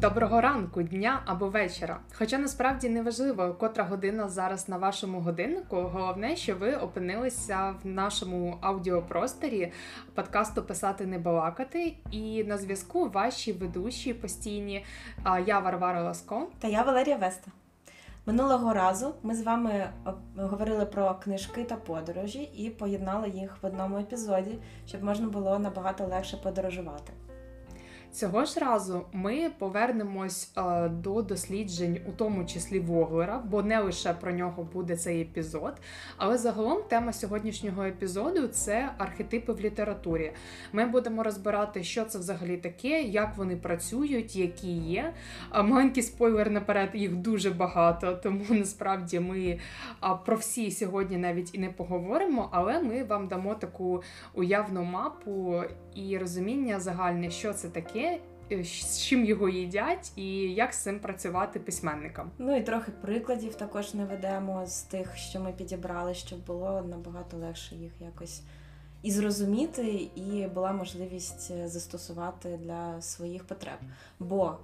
Доброго ранку, дня або вечора. Хоча насправді не важливо, котра година зараз на вашому годиннику. Головне, що ви опинилися в нашому аудіопросторі подкасту Писати не балакати. І на зв'язку ваші ведучі постійні. Я Варвара Ласко та я Валерія Веста. Минулого разу ми з вами говорили про книжки та подорожі і поєднали їх в одному епізоді, щоб можна було набагато легше подорожувати. Цього ж разу ми повернемось е, до досліджень, у тому числі Воглера, бо не лише про нього буде цей епізод. Але загалом тема сьогоднішнього епізоду це архетипи в літературі. Ми будемо розбирати, що це взагалі таке, як вони працюють, які є. Маленький спойлер наперед, їх дуже багато, тому насправді ми про всі сьогодні навіть і не поговоримо, але ми вам дамо таку уявну мапу і розуміння загальне, що це таке. Е, з чим його їдять, і як з цим працювати письменникам. Ну і трохи прикладів також наведемо з тих, що ми підібрали, щоб було набагато легше їх якось і зрозуміти, і була можливість е, застосувати для своїх потреб. Бо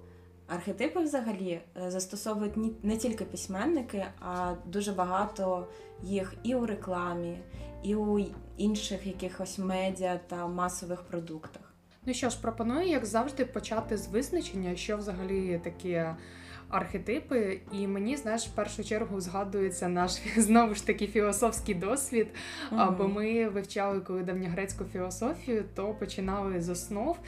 архетипи взагалі е, застосовують не тільки письменники, а дуже багато їх і у рекламі, і у інших якихось медіа та масових продуктах. Ну що ж, пропоную, як завжди, почати з визначення, що взагалі таке архетипи, і мені знаєш, в першу чергу згадується наш знову ж таки філософський досвід. Mm-hmm. Бо ми вивчали коли давньогрецьку філософію, то починали з основ.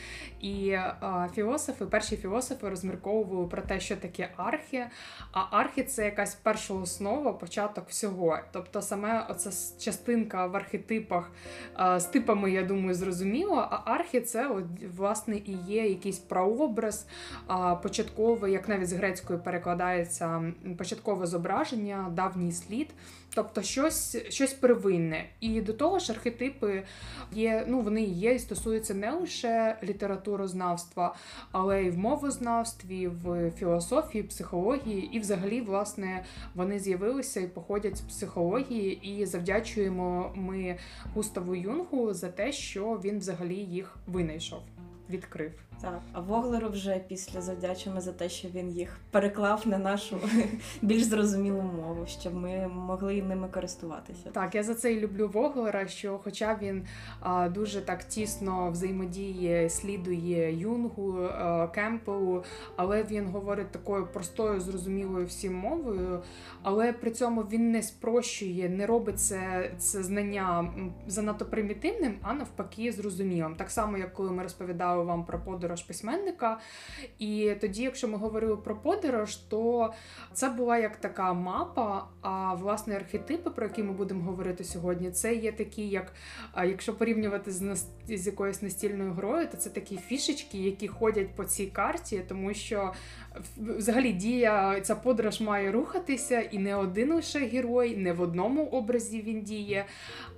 І а, філософи, перші філософи розмірковували про те, що таке архі. А архі це якась перша основа, початок всього. Тобто, саме оця частинка в архетипах а, з типами, я думаю, зрозуміло. А архі це от, власне і є якийсь прообраз а, початковий, як навіть з грецької англійською перекладається початкове зображення, давній слід, тобто щось щось первинне. І до того ж, архетипи є, ну вони є і стосуються не лише літературознавства, але й в мовознавстві, в філософії, психології, і взагалі, власне, вони з'явилися і походять з психології, і завдячуємо ми Густаву Юнгу за те, що він взагалі їх винайшов, відкрив. Так, а Воглеру вже після завдячимо за те, що він їх переклав на нашу більш зрозумілу мову, щоб ми могли ними користуватися. Так, я за це і люблю Воглера, що, хоча він а, дуже так тісно взаємодіє, слідує Юнгу, а, Кемпелу, але він говорить такою простою, зрозумілою всім мовою, але при цьому він не спрощує, не робить це, це знання занадто примітивним, а навпаки, зрозумілим. Так само, як коли ми розповідали вам про подорож подорож письменника. І тоді, якщо ми говорили про подорож, то це була як така мапа. А власне архетипи, про які ми будемо говорити сьогодні, це є такі, як якщо порівнювати з з якоюсь настільною грою, то це такі фішечки, які ходять по цій карті, тому що взагалі дія ця подорож має рухатися, і не один лише герой, не в одному образі він діє.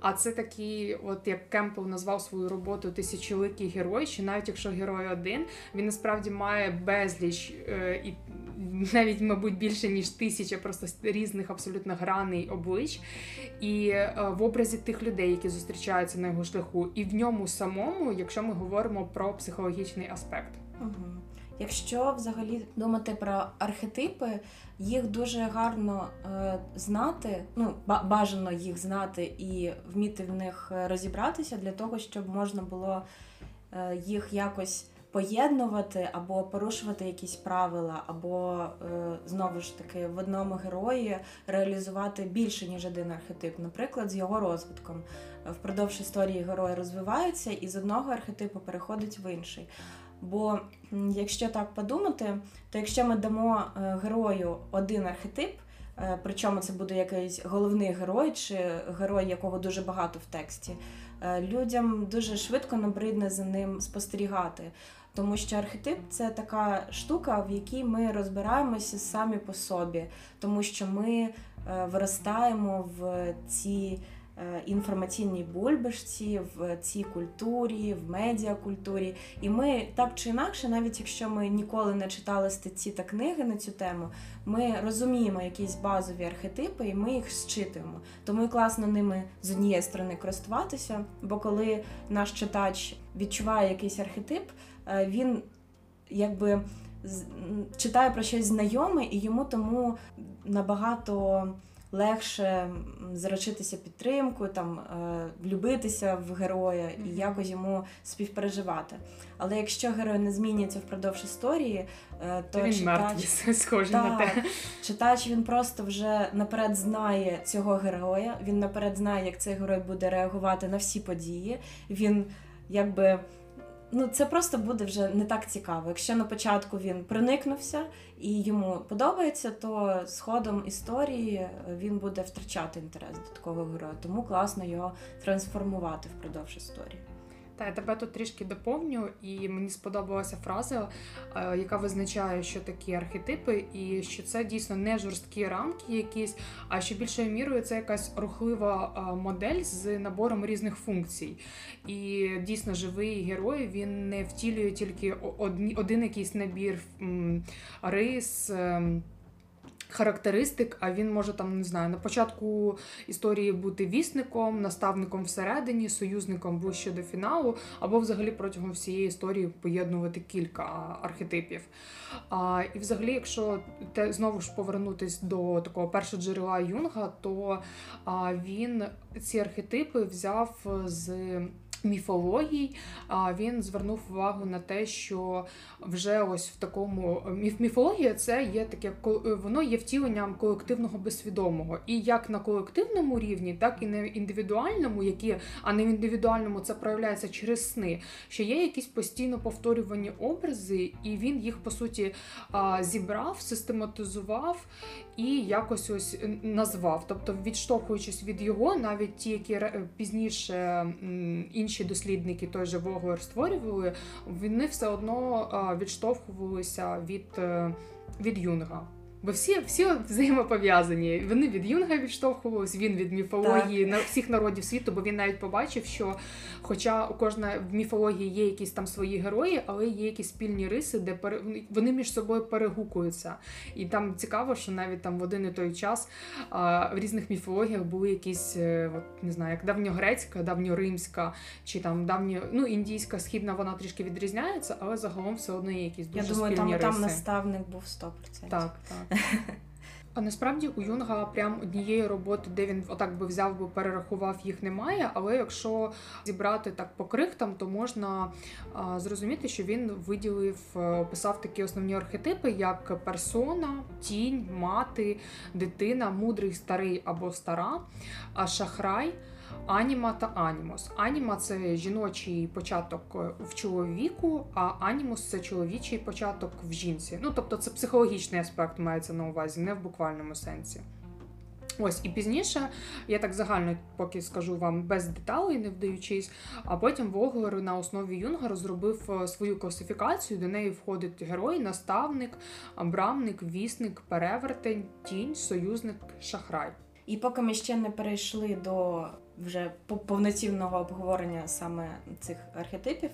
А це такий, от як Кемпл назвав свою роботу тисячоликий герой, що навіть якщо герой один, він насправді має безліч е, і навіть, мабуть, більше ніж тисяча просто різних абсолютно граней облич, і е, в образі тих людей, які зустрічаються на його шляху, і в ньому самому, якщо ми говоримо про психологічний аспект. Угу. Якщо взагалі думати про архетипи, їх дуже гарно е, знати, ну бажано їх знати і вміти в них розібратися для того, щоб можна було е, їх якось поєднувати або порушувати якісь правила, або е, знову ж таки в одному герої реалізувати більше ніж один архетип, наприклад, з його розвитком. Впродовж історії герой розвивається і з одного архетипу переходить в інший. Бо якщо так подумати, то якщо ми дамо е, герою один архетип, е, причому це буде якийсь головний герой чи герой, якого дуже багато в тексті, е, людям дуже швидко набридне за ним спостерігати. Тому що архетип це така штука, в якій ми розбираємося самі по собі, тому що ми виростаємо в ці. Е, інформаційній бульбашці, в цій культурі, в медіакультурі. І ми так чи інакше, навіть якщо ми ніколи не читали статті та книги на цю тему, ми розуміємо якісь базові архетипи, і ми їх зчитуємо. Тому і класно ними з однієї сторони користуватися. Бо коли наш читач відчуває якийсь архетип, е, він якби читає про щось знайоме, і йому тому набагато легше заручитися підтримкою, там е, влюбитися в героя і якось йому співпереживати. Але якщо герой не змінюється впродовж історії, е, то він читач... мертвий, схоже на те. Читач він просто вже наперед знає цього героя. Він наперед знає, як цей герой буде реагувати на всі події. Він якби ну це просто буде вже не так цікаво. Якщо на початку він проникнувся і йому подобається, то з ходом історії він буде втрачати інтерес до такого героя. Тому класно його трансформувати впродовж історії. Та я тебе тут трішки доповню, і мені сподобалася фраза, е, яка визначає, що такі архетипи, і що це дійсно не жорсткі рамки, якісь, а що більшою мірою це якась рухлива е, модель з набором різних функцій. І дійсно живий герой він не втілює тільки один якийсь набір рис. Характеристик, а він може там не знаю на початку історії бути вісником, наставником всередині, союзником ближче до фіналу, або взагалі протягом всієї історії поєднувати кілька архетипів. А, І, взагалі, якщо те знову ж повернутись до такого першого джерела Юнга, то а, він ці архетипи взяв з міфологій, він звернув увагу на те, що вже ось в такому міф міфологія це є таке воно є втіленням колективного безсвідомого. І як на колективному рівні, так і на індивідуальному, які, а не в індивідуальному це проявляється через сни, що є якісь постійно повторювані образи, і він їх по суті зібрав, систематизував і якось ось назвав. Тобто, відштовхуючись від його, навіть ті, які пізніше інші дослідники той же Воглер створювали, вони все одно відштовхувалися від, е, від Юнга. Бо всі всі взаємопов'язані. Вони від Юнга відштовхувалися, він від міфології так. на всіх народів світу, бо він навіть побачив, що, хоча у кожної в міфології є якісь там свої герої, але є якісь спільні риси, де пере... вони між собою перегукуються. І там цікаво, що навіть там в один і той час а, в різних міфологіях були якісь, е, от, не знаю, як давньогрецька, давньоримська, чи там давньо, ну індійська, східна, вона трішки відрізняється, але загалом все одно є якісь дуже Я думаю, спільні там, риси. там наставник був 100%. Так, так. А насправді у Юнга прям однієї роботи, де він отак би взяв би перерахував, їх немає. Але якщо зібрати так по крихтам, то можна а, зрозуміти, що він виділив, е, описав такі основні архетипи, як персона, тінь, мати, дитина, мудрий, старий або стара, а шахрай. Аніма та анімус. Аніма це жіночий початок е, в чоловіку, а анімус це чоловічий початок в жінці. Ну тобто це психологічний аспект мається на увазі, не в буквальному сенсі. Ось і пізніше я так загально поки скажу вам без деталей, не вдаючись. А потім Воглер на основі Юнга розробив е, свою класифікацію. До неї входить герой, наставник, брамник, вісник, перевертень, тінь, союзник, шахрай. І поки ми ще не перейшли до вже повноцінного обговорення саме цих архетипів,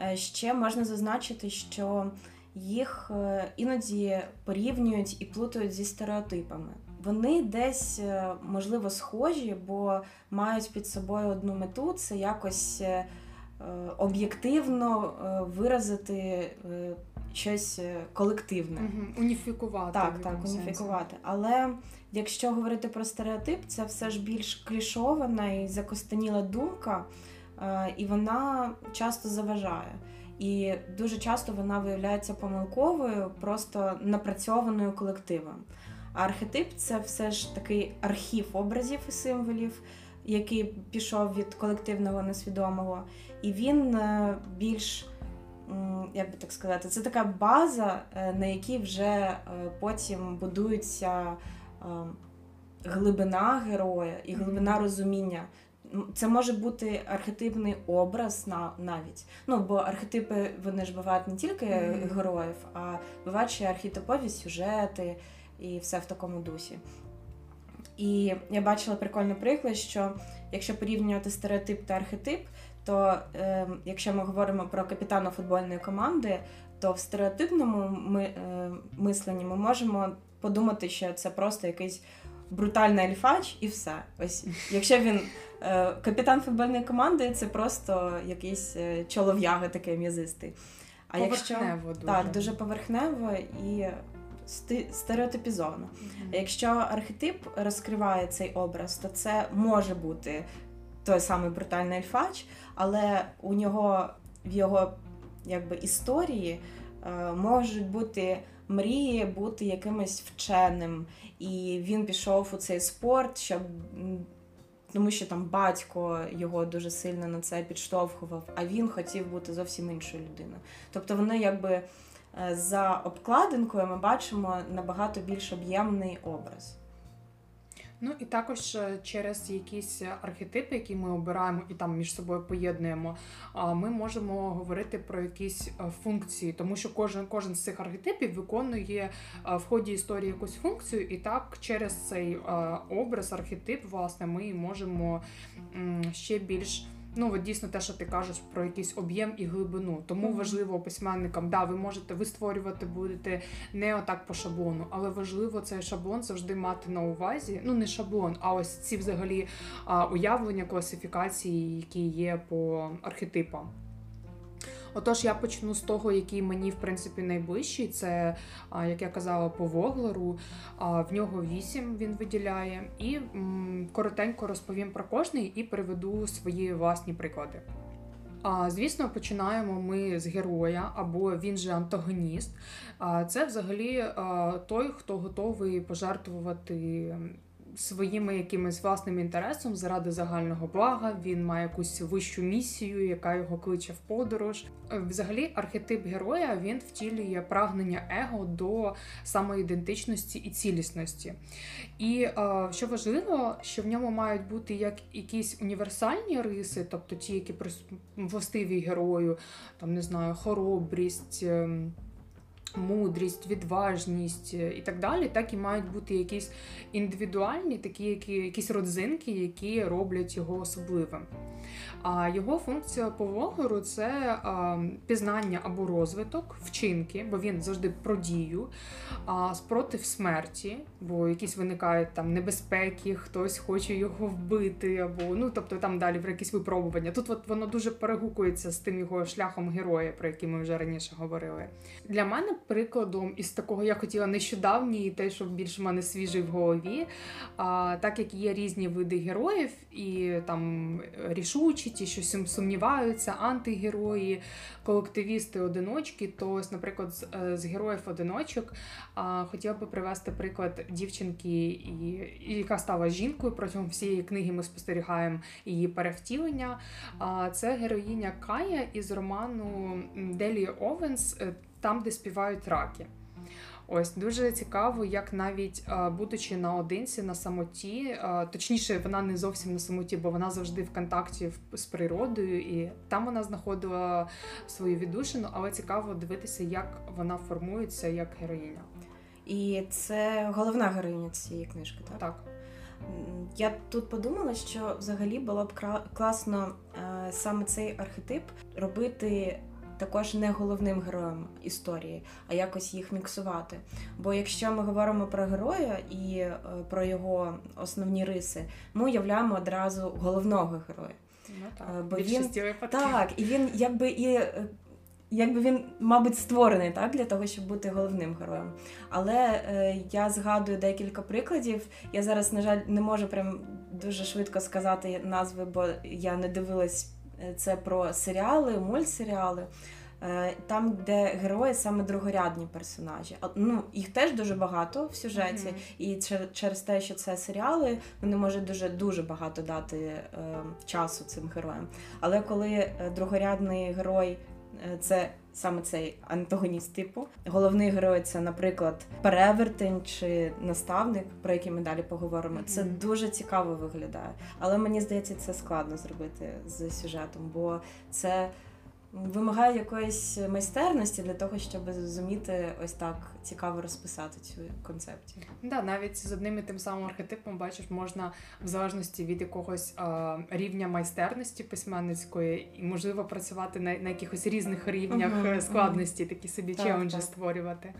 е, ще можна зазначити, що їх е, іноді порівнюють і плутають зі стереотипами. Вони десь е, можливо схожі, бо мають під собою одну мету це якось об'єктивно виразити щось колективне. Угу, Уніфікувати. Так, так, уніфікувати. Але Якщо говорити про стереотип, це все ж більш клішована і закостеніла думка, е, і вона часто заважає. І дуже часто вона виявляється помилковою, просто напрацьованою колективом. А архетип це все ж такий архів образів і символів, який пішов від колективного несвідомого, і він е, більш, як би так сказати, це така база, е, на якій вже потім будуються глибина героя і глибина розуміння. Це може бути архетипний образ навіть. Ну, бо архетипи вони ж бувають не тільки mm-hmm. героїв, а бувають ще архетипові сюжети і все в такому дусі. І я бачила прикольний приклад, що якщо порівнювати стереотип та архетип, то е, якщо ми говоримо про капітана футбольної команди, то в стереотипному ми, е, мисленні ми можемо подумати, що це просто якийсь брутальний альфач і все. Ось, якщо він е, капітан футбольної команди, це просто якийсь е, чолов'яга такий м'язистий. А якщо дуже. так, дуже поверхнево і стереотипізовано. Мгм. Якщо архетип розкриває цей образ, то це може бути той самий брутальний ельфач, але у нього в його якби історії е, можуть бути мрії бути якимось вченим, і він пішов у цей спорт, щоб. Тому що там батько його дуже сильно на це підштовхував, а він хотів бути зовсім іншою людиною. Тобто вони якби е, за обкладинкою ми бачимо набагато більш об'ємний образ. Ну і також е, через якісь архетипи, які ми обираємо і там між собою поєднуємо, ми можемо говорити про якісь е, функції, тому що кожен кожен з цих архетипів виконує е, в ході історії якусь функцію, і так через цей образ, архетип, власне, ми можемо ще більш. Ну, от дійсно те, що ти кажеш про якийсь об'єм і глибину. Тому Мгм. важливо письменникам, да, ви можете ви створювати будете не отак по шаблону, але важливо цей шаблон завжди мати на увазі. Ну не шаблон, а ось ці взагалі а, уявлення, класифікації, які є по архетипам. Отож, я почну з того, який мені в принципі найближчий. Це, як я казала, по Воглеру. В нього вісім він виділяє. І коротенько розповім про кожний і приведу свої власні приклади. Звісно, починаємо ми з героя, або він же антагоніст. Це взагалі той, хто готовий пожертвувати своїми якимись власними інтересом заради загального блага. Він має якусь вищу місію, яка його кличе в подорож. Е, Взагалі, архетип героя він втілює прагнення его до самоідентичності і цілісності. І е, що важливо, що в ньому мають бути як якісь універсальні риси, тобто ті, які властиві герою, там не знаю, хоробрість. Мудрість, відважність е, і так далі, так і мають бути якісь індивідуальні, такі які, якісь родзинки, які роблять його особливим. А його функція по Вогеру це пізнання або розвиток, вчинки, бо він завжди про дію, а, спротив смерті, бо якісь виникають там небезпеки, хтось хоче його вбити, або ну тобто там далі про якісь випробування. Тут от воно дуже перегукується з тим його шляхом героя, про який ми вже раніше говорили. Для мене прикладом із такого я хотіла нещодавній, те, що більш в мене свіжий в голові. А, так як є різні види героїв, і там рішучі, ті, що сумніваються, антигерої, колективісти-одиночки, то ось, наприклад, з, е, з героїв-одиночок хотіла би привести приклад дівчинки, і, і яка стала жінкою протягом всієї книги. Ми спостерігаємо її перевтілення. А, це героїня Кая із роману Делі Овенс, е, там, де співають раки. Ось дуже цікаво, як навіть е, будучи наодинці на самоті, е, точніше, вона не зовсім на самоті, бо вона завжди в контакті з природою, і там вона знаходила свою віддушину, але цікаво дивитися, як вона формується як героїня. І це головна героїня цієї книжки, так? Так. Я тут подумала, що взагалі було б класно е, саме цей архетип робити також не головним героєм історії, а якось їх міксувати. Бо якщо ми говоримо про героя і е, про його основні риси, ми уявляємо одразу головного героя. Ну так. Е, бо в більшості випадків. Так, і він якби і. е, Якби він, мабуть, створений так для того, щоб бути головним героєм. Але е, я згадую декілька прикладів. Я зараз, на жаль, не можу прям дуже швидко сказати назви, бо я не дивилась це про серіали, мультсеріали. Е, там, де герої саме другорядні персонажі. Ну, їх теж дуже багато в сюжеті, Мгм. і через те, що це серіали, вони можуть дуже дуже багато дати е, часу цим героям. Але коли е, другорядний герой е, це саме цей антагоніст типу, головний герой це, наприклад, перевертень чи наставник, про який ми далі поговоримо. Це дуже цікаво виглядає. Але мені здається, це складно зробити з сюжетом, бо це. Вимагає якоїсь майстерності для того, щоб зуміти ось так цікаво розписати цю концепцію. Да, навіть з одним і тим самим архетипом, бачиш, можна в залежності від якогось а, рівня майстерності письменницької, і можливо працювати на, на якихось різних рівнях е, складності, такі собі Так, челенджі так. створювати.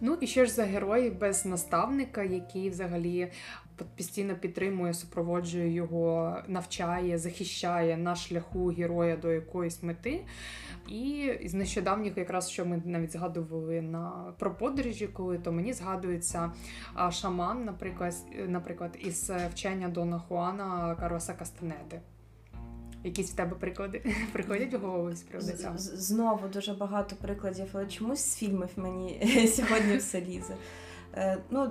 Ну і що ж за герой без наставника, який взагалі постійно підтримує, супроводжує його, навчає, захищає на шляху героя до якоїсь мети. І з нещодавніх, якраз що ми навіть згадували на про подорожі, коли то мені згадується шаман, наприклад, наприклад, із вчення Дона Хуана Карлоса Кастанети. Якісь в тебе приклади приходять в голову з приводу цього? Знову дуже багато прикладів, але чомусь з фільмів мені сьогодні все лізе. Е, ну,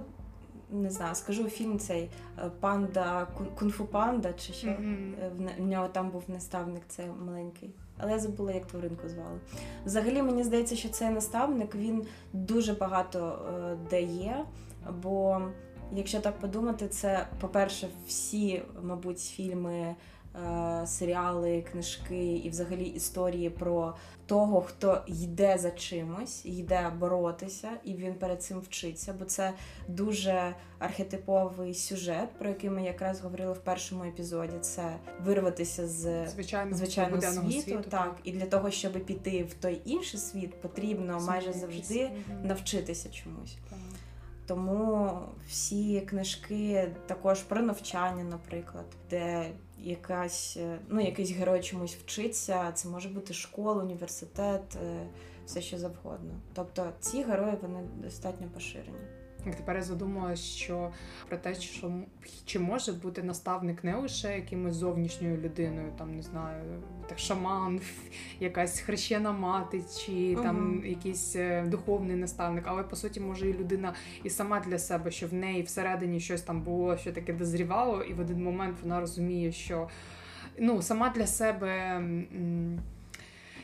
не знаю, скажу фільм цей е, Панда Кунфу Панда чи що. Mm-hmm. В нього там був наставник, цей маленький. Але я забула, як тваринку звали. Взагалі, мені здається, що цей наставник він дуже багато е, дає, бо якщо так подумати, це, по-перше, всі, мабуть, фільми. Е, серіали, книжки і взагалі історії про того, хто йде за чимось, йде боротися, і він перед цим вчиться, бо це дуже архетиповий сюжет, про який ми якраз говорили в першому епізоді. Це вирватися з звичайного, звичайного світу, світу. Так, і для того, щоб піти в той інший світ, потрібно Змінитись. майже завжди навчитися чомусь. Так. Тому всі книжки також про навчання, наприклад, де якась, е, ну, якийсь герой чомусь вчиться, це може бути школа, університет, е, все що завгодно. Тобто ці герої вони достатньо поширені. Як тепер я задумалася, що про те, що чи може бути наставник не лише якимось зовнішньою людиною, там не знаю, так шаман, якась хрещена мати, чи uh-huh. там якийсь е, духовний наставник, але по суті може і людина і сама для себе, що в неї всередині щось там було, що таке дозрівало, і в один момент вона розуміє, що ну сама для себе. М-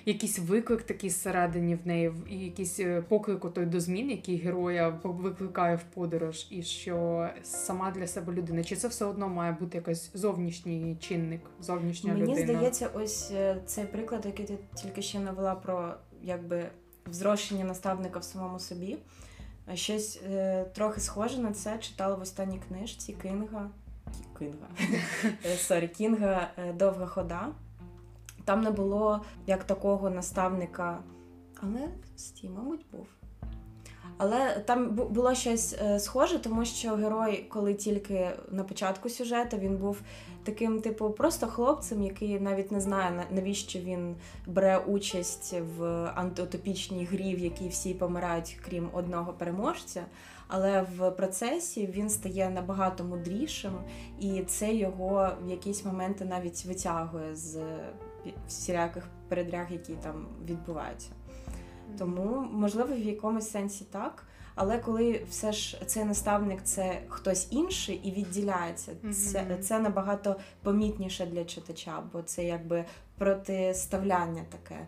якийсь виклик такий зсередині в неї, і якийсь е, поклик той до змін, який героя викликає в подорож, і що сама для себе людина. Чи це все одно має бути якийсь зовнішній чинник, зовнішня Мені людина? Мені здається, ось е, цей приклад, який ти тільки ще навела про якби взрощення наставника в самому собі. Щось е, трохи схоже на це читала в останній книжці Кінга. Кінга. Е, sorry, Кінга Довга хода. Там не було як такого наставника, але стій, мабуть, був. Але там було щось е, схоже, тому що герой, коли тільки на початку сюжету, він був таким, типу, просто хлопцем, який навіть не знає, навіщо він бере участь в антиутопічній грі, в якій всі помирають, крім одного переможця. Але в процесі він стає набагато мудрішим, і це його в якісь моменти навіть витягує з всіляких передряг, які там відбуваються. Тому, можливо, в якомусь сенсі так. Але коли все ж цей наставник це хтось інший і відділяється, це це набагато помітніше для читача, бо це якби протиставляння таке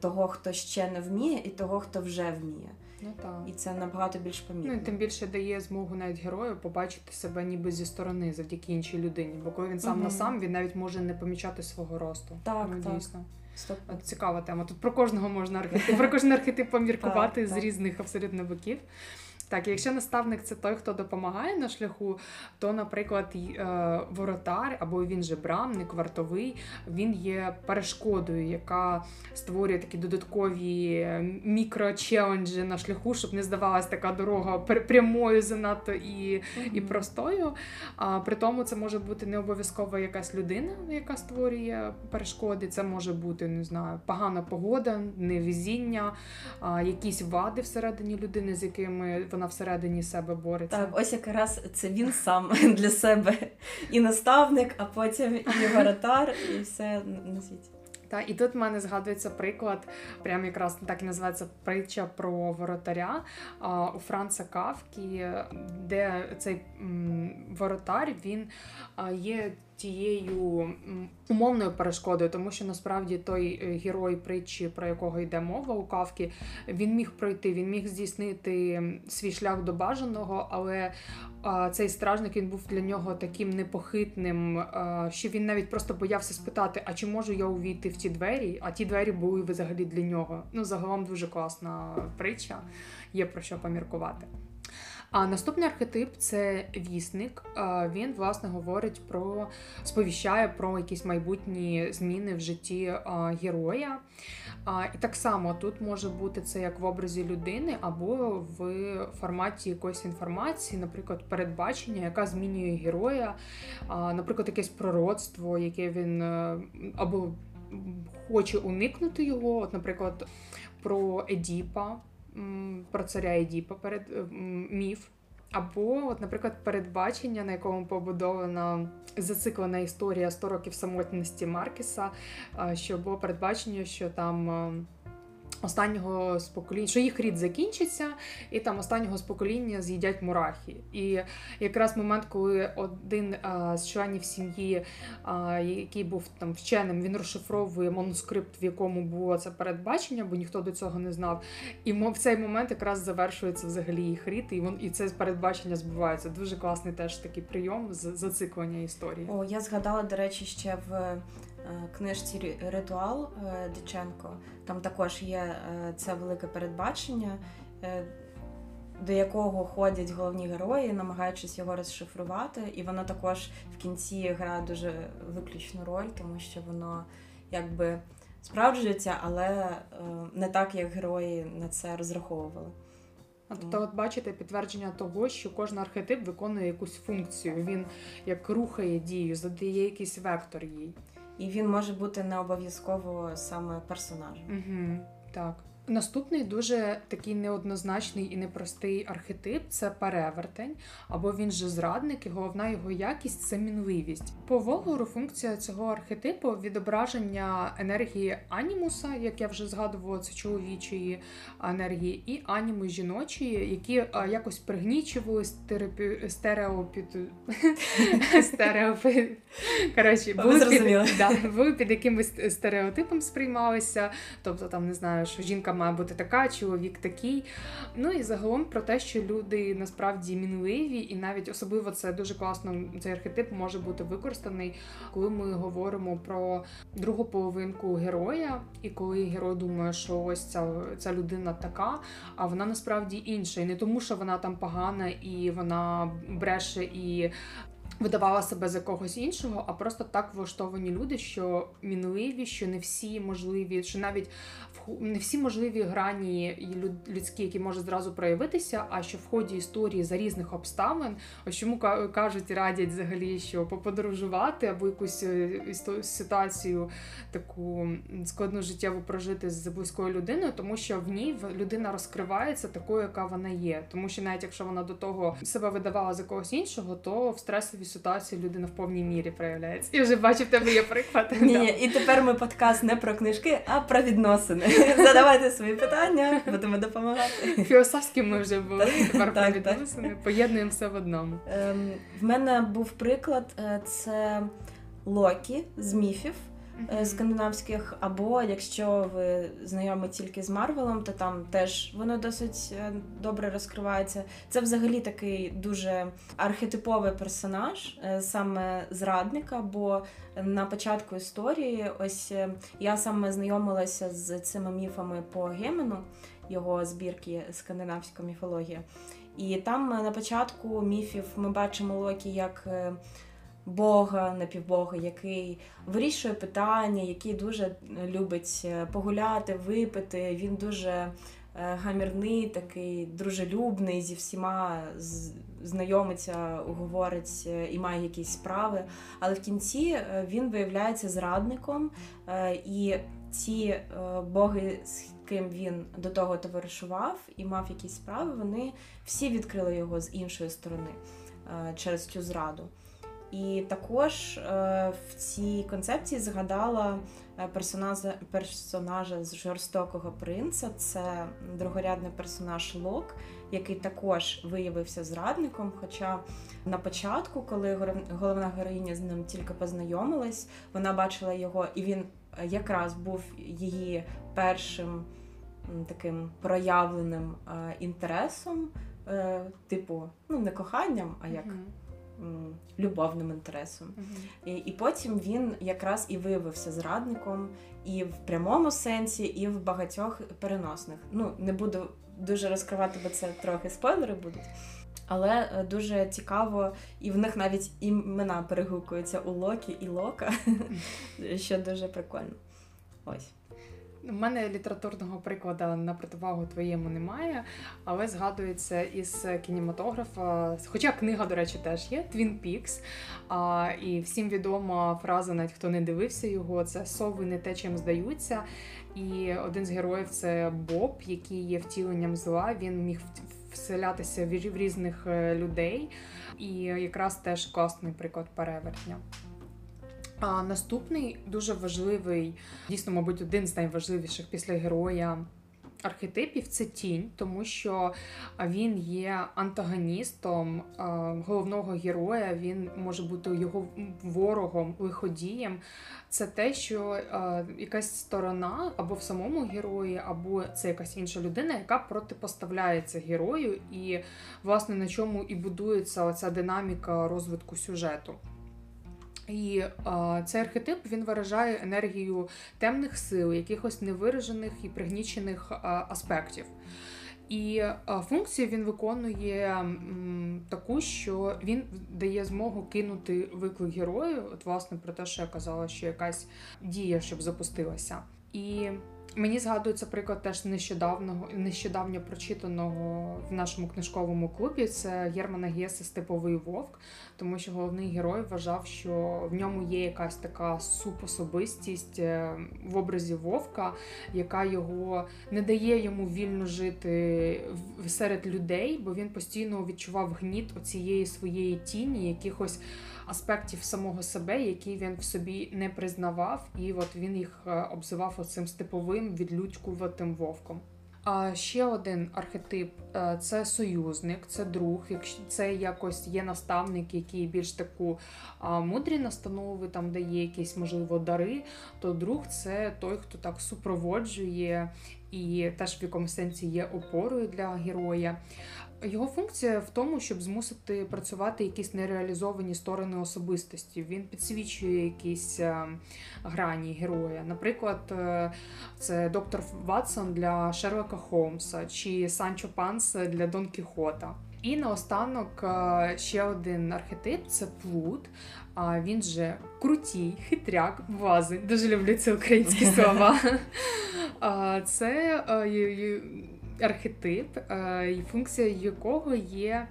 того, хто ще не вміє, і того, хто вже вміє. Ну так. І це набагато більш помітно. Ну і тим більше дає змогу навіть герою побачити себе ніби зі сторони завдяки іншій людині. Бо коли він сам угу. на сам, він навіть може не помічати свого росту. Так, ну, так. дійсно. Стоп. Цікава тема. Тут про кожного можна архетип, про кожен архетип поміркувати з різних абсолютно боків. Так, якщо наставник це той, хто допомагає на шляху, то, наприклад, е, воротар або він же брамник, вартовий, він є перешкодою, яка створює такі додаткові е, мікрочеленджі на шляху, щоб не здавалася така дорога прямою занадто і mm-hmm. і простою. А при тому це може бути не обов'язково якась людина, яка створює перешкоди. Це може бути не знаю, погана погода, невезіння, якісь вади всередині людини, з якими вона всередині себе бореться. Так, ось якраз це він сам для себе і наставник, а потім і воротар, і все на світі. Та і тут в мене згадується приклад, прям якраз так і називається притча про воротаря а, у Франца Кавкі, де цей м, воротар він а, є тією умовною перешкодою, тому що насправді той е, герой притчі, про якого йде мова у Кавки, він міг пройти, він міг здійснити свій шлях до бажаного, але цей стражник він був для нього таким непохитним, а, що він навіть просто боявся спитати: а чи можу я увійти в ті двері? А ті двері були взагалі для нього. Ну, загалом дуже класна притча, є про що поміркувати. А наступний архетип це вісник. Він власне говорить про сповіщає про якісь майбутні зміни в житті героя. І так само тут може бути це як в образі людини, або в форматі якоїсь інформації, наприклад, передбачення, яка змінює героя, наприклад, якесь пророцтво, яке він е, або хоче уникнути його. От, наприклад, про Едіпа, про царя Едіпа перед міф. Або, от, наприклад, передбачення, на якому побудована зациклена історія 100 років самотності Маркеса, що було передбачення, що там останнього з покоління, що їх рід закінчиться, і там останнього з покоління з'їдять мурахи. І якраз момент, коли один а, з членів сім'ї, а, який був там вченим, він розшифровує манускрипт, в якому було це передбачення, бо ніхто до цього не знав. І в цей момент якраз завершується взагалі їх рід, і вон і це передбачення збувається. Дуже класний теж такий прийом з зациклення історії. О, я згадала, до речі, ще в Е, книжці Ритуал е, Диченко. Там також є е, це велике передбачення, до якого ходять головні герої, намагаючись його розшифрувати. І воно також в кінці грає дуже виключну роль, тому що воно якби справджується, але не так, як герої на це розраховували. Тобто, от бачите підтвердження того, що кожен архетип виконує якусь функцію. Він як рухає дію, задає якийсь вектор їй і він може бути не обов'язково саме персонажем. Угу, Так. Наступний дуже такий неоднозначний і непростий архетип це перевертень, або він же зрадник, і головна його якість це мінливість. По Волгору функція цього архетипу відображення енергії анімуса, як я вже згадувала, це чоловічої енергії, і аніму жіночої, які якось пригнічували стереопі... стереопід... стереопід... Коротше, були під якимось стереотипом сприймалися, тобто там не знаю, що жінка має бути така, чоловік такий. Ну і загалом про те, що люди насправді мінливі, і навіть особливо це дуже класно. Цей архетип може бути використаний, коли ми говоримо про другу половинку героя, і коли герой думає, що ось ця, ця людина така, а вона насправді інша. І не тому, що вона там погана і вона бреше і видавала себе за когось іншого, а просто так влаштовані люди, що мінливі, що не всі можливі, що навіть не всі можливі грані людські, які можуть зразу проявитися, а що в ході історії за різних обставин, ось чому кажуть, радять взагалі, що поподорожувати або якусь е, ситуацію таку складну життєву прожити з близькою людиною, тому що в ній людина розкривається такою, яка вона є. Тому що навіть якщо вона до того себе видавала за когось іншого, то в стресовій ситуації людина в повній мірі проявляється. Я вже бачу, в тебе є приклад. Ні, і тепер ми подкаст не про книжки, а про відносини. Задавайте свої питання, будемо допомагати. Філософські ми вже були, тепер про відносини. Поєднуємо все в одному. Ем, в мене був приклад: е, це Локі з міфів. Е, скандинавських, або якщо ви знайомі тільки з Марвелом, то там теж воно досить е, добре розкривається. Це взагалі такий дуже архетиповий персонаж, е, саме зрадника. Бо на початку історії, ось я саме знайомилася з цими міфами по Гемену, його збірки скандинавська міфологія. І там на початку міфів ми бачимо Локі як Бога, напівбога, який вирішує питання, який дуже любить е, погуляти, випити. Він дуже е, гамірний, такий дружелюбний, зі всіма знайомиться, говорить е, і має якісь справи. Але в кінці він виявляється зрадником, і ці боги, з ким він до того товаришував і мав якісь справи, вони всі відкрили його з іншої сторони через цю зраду. І також е, в цій концепції згадала е, персонажа персонажа з жорстокого принца. Це другорядний персонаж Лок, який також виявився зрадником. Хоча на початку, коли головна героїня з ним тільки познайомилась, вона бачила його, і він е, якраз був її першим таким проявленим інтересом, типу, ну не коханням, а як любовним інтересом. Uh-huh. І, і потім він якраз і виявився зрадником і в прямому сенсі, і в багатьох переносних. Ну, не буду дуже розкривати, бо це трохи спойлери будуть. Але е, дуже цікаво, і в них навіть імена перегукуються у Локі і Лока, що дуже прикольно. Ось. У мене літературного прикладу на противагу твоєму немає, але згадується із кінематографа. Хоча книга, до речі, теж є Peaks. А, І всім відома фраза, навіть хто не дивився його, це сови не те, чим здаються. І один з героїв це Боб, який є втіленням зла. Він міг вселятися в різних е, людей, і якраз теж класний приклад перевертня. А наступний дуже важливий, дійсно, мабуть, один з найважливіших після героя архетипів це тінь, тому що він є антагоністом головного героя. Він може бути його ворогом, лиходієм. Це те, що якась сторона або в самому герої, або це якась інша людина, яка протипоставляється герою, і власне на чому і будується оця динаміка розвитку сюжету. І а, цей архетип він виражає енергію темних сил, якихось невиражених і пригнічених а, аспектів. І а, функцію він виконує м, таку, що він дає змогу кинути виклик герою, от власне про те, що я казала, що якась дія, щоб запустилася. І Мені згадується приклад теж нещодавнього нещодавньо прочитаного в нашому книжковому клубі. Це Германа Гєса Степовий Вовк, тому що головний герой вважав, що в ньому є якась така супособистість е, в образі вовка, яка його не дає йому вільно жити серед людей, бо він постійно відчував гніт оцієї своєї тіні, якихось аспектів самого себе, які він в собі не признавав, і от він їх е, обзивав оцим степовим відлюдькуватим вовком. А ще один архетип е, це союзник, це друг. Якщо це якось є наставник, який більш таку мудрі настанови там дає якісь, можливо, дари, то друг це той, хто так супроводжує і теж в якомусь сенсі є опорою для героя. Його функція в тому, щоб змусити працювати якісь нереалізовані сторони особистості. Він підсвічує якісь е, грані героя. Наприклад, е, це доктор Ватсон для Шерлока Холмса чи Санчо Панс для Дон Кіхота. І наостанок е, ще один архетип це плут. А він же крутій, хитряк, вази. Дуже люблю ці українські слова. Це архетип, е, функція якого є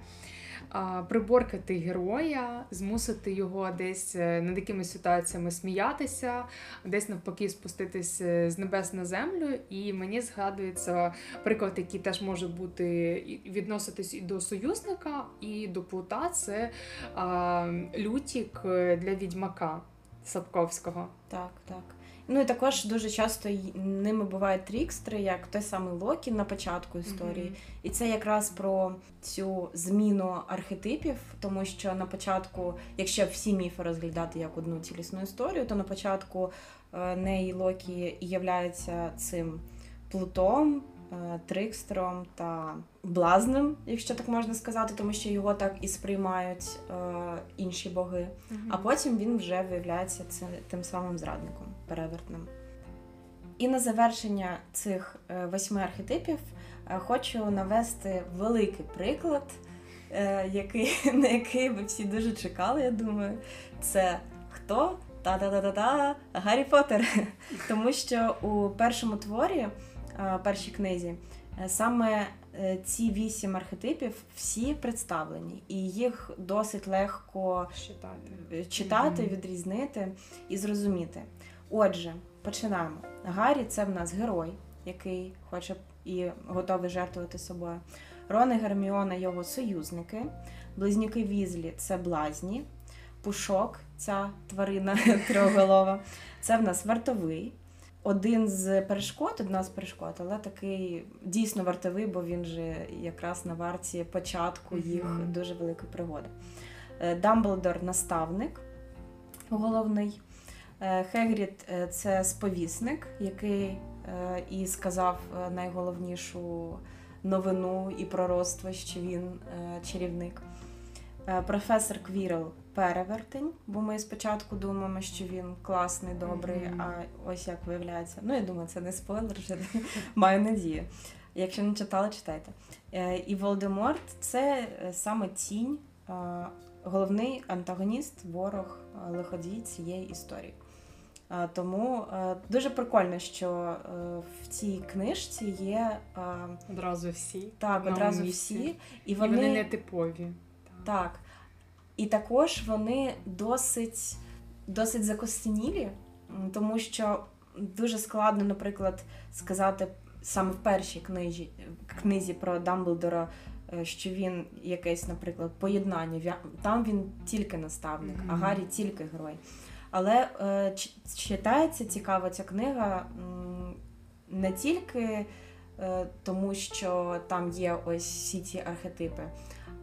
приборкати героя, змусити його десь е, над якимись ситуаціями сміятися, десь навпаки спуститися з небес на землю. І мені згадується приклад, який теж може бути відноситись і до союзника, і до плута це а, лютік для відьмака Сапковського. Так, так. Ну і також дуже часто ними бувають трікстри, як той самий Локі на початку історії. Mm-hmm. І це якраз про цю зміну архетипів, тому що на початку, якщо всі міфи розглядати як одну цілісну історію, то на початку е, неї Локі являється цим плутом. Е, трикстером та блазнем, якщо так можна сказати, тому що його так і сприймають е, інші боги. А потім він вже виявляється цим, тим самим зрадником, перевертним. І на завершення цих е, восьми архетипів е, хочу навести великий приклад, е, який, на який ви всі дуже чекали, я думаю. Це хто? Та-та-та-та-та Гаррі Поттер. Тому що у першому творі першій книзі. Саме ці вісім архетипів всі представлені, і їх досить легко читати, читати mm-hmm. відрізнити і зрозуміти. Отже, починаємо. Гаррі це в нас герой, який хоче і готовий жертвувати собою. Рон і Герміона його союзники, близнюки Візлі це блазні, пушок, ця тварина трьохголова. Це в нас вартовий один з перешкод, одна з перешкод, але такий дійсно вартовий, бо він же якраз на варті початку їх дуже великої пригоди. Е, Дамблдор наставник головний. Е, Хегрід е, це сповісник, який і сказав найголовнішу новину і пророцтво, що він чарівник. Професор Квірел перевертень, бо ми спочатку думаємо, що він класний, добрий, mm-hmm. а ось як виявляється. Ну, я думаю, це не спойлер, вже маю надію. Якщо не читали, читайте. Е, і Волдеморт це е, саме тінь, головний антагоніст, ворог, лиходій цієї історії. Е, Тому е, дуже прикольно, що е, в цій книжці є Одразу всі. так, одразу місці. всі, і І вони, вони, не типові. так. І також вони досить, досить закостенілі, тому що дуже складно, наприклад, сказати саме в першій книжі, книзі про Дамблдора, що він якесь, наприклад, поєднання. Там він тільки наставник, а Мгм. Гаррі тільки герой. Але е, читається цікаво ця книга не тільки е, тому, що там є ось всі ці архетипи,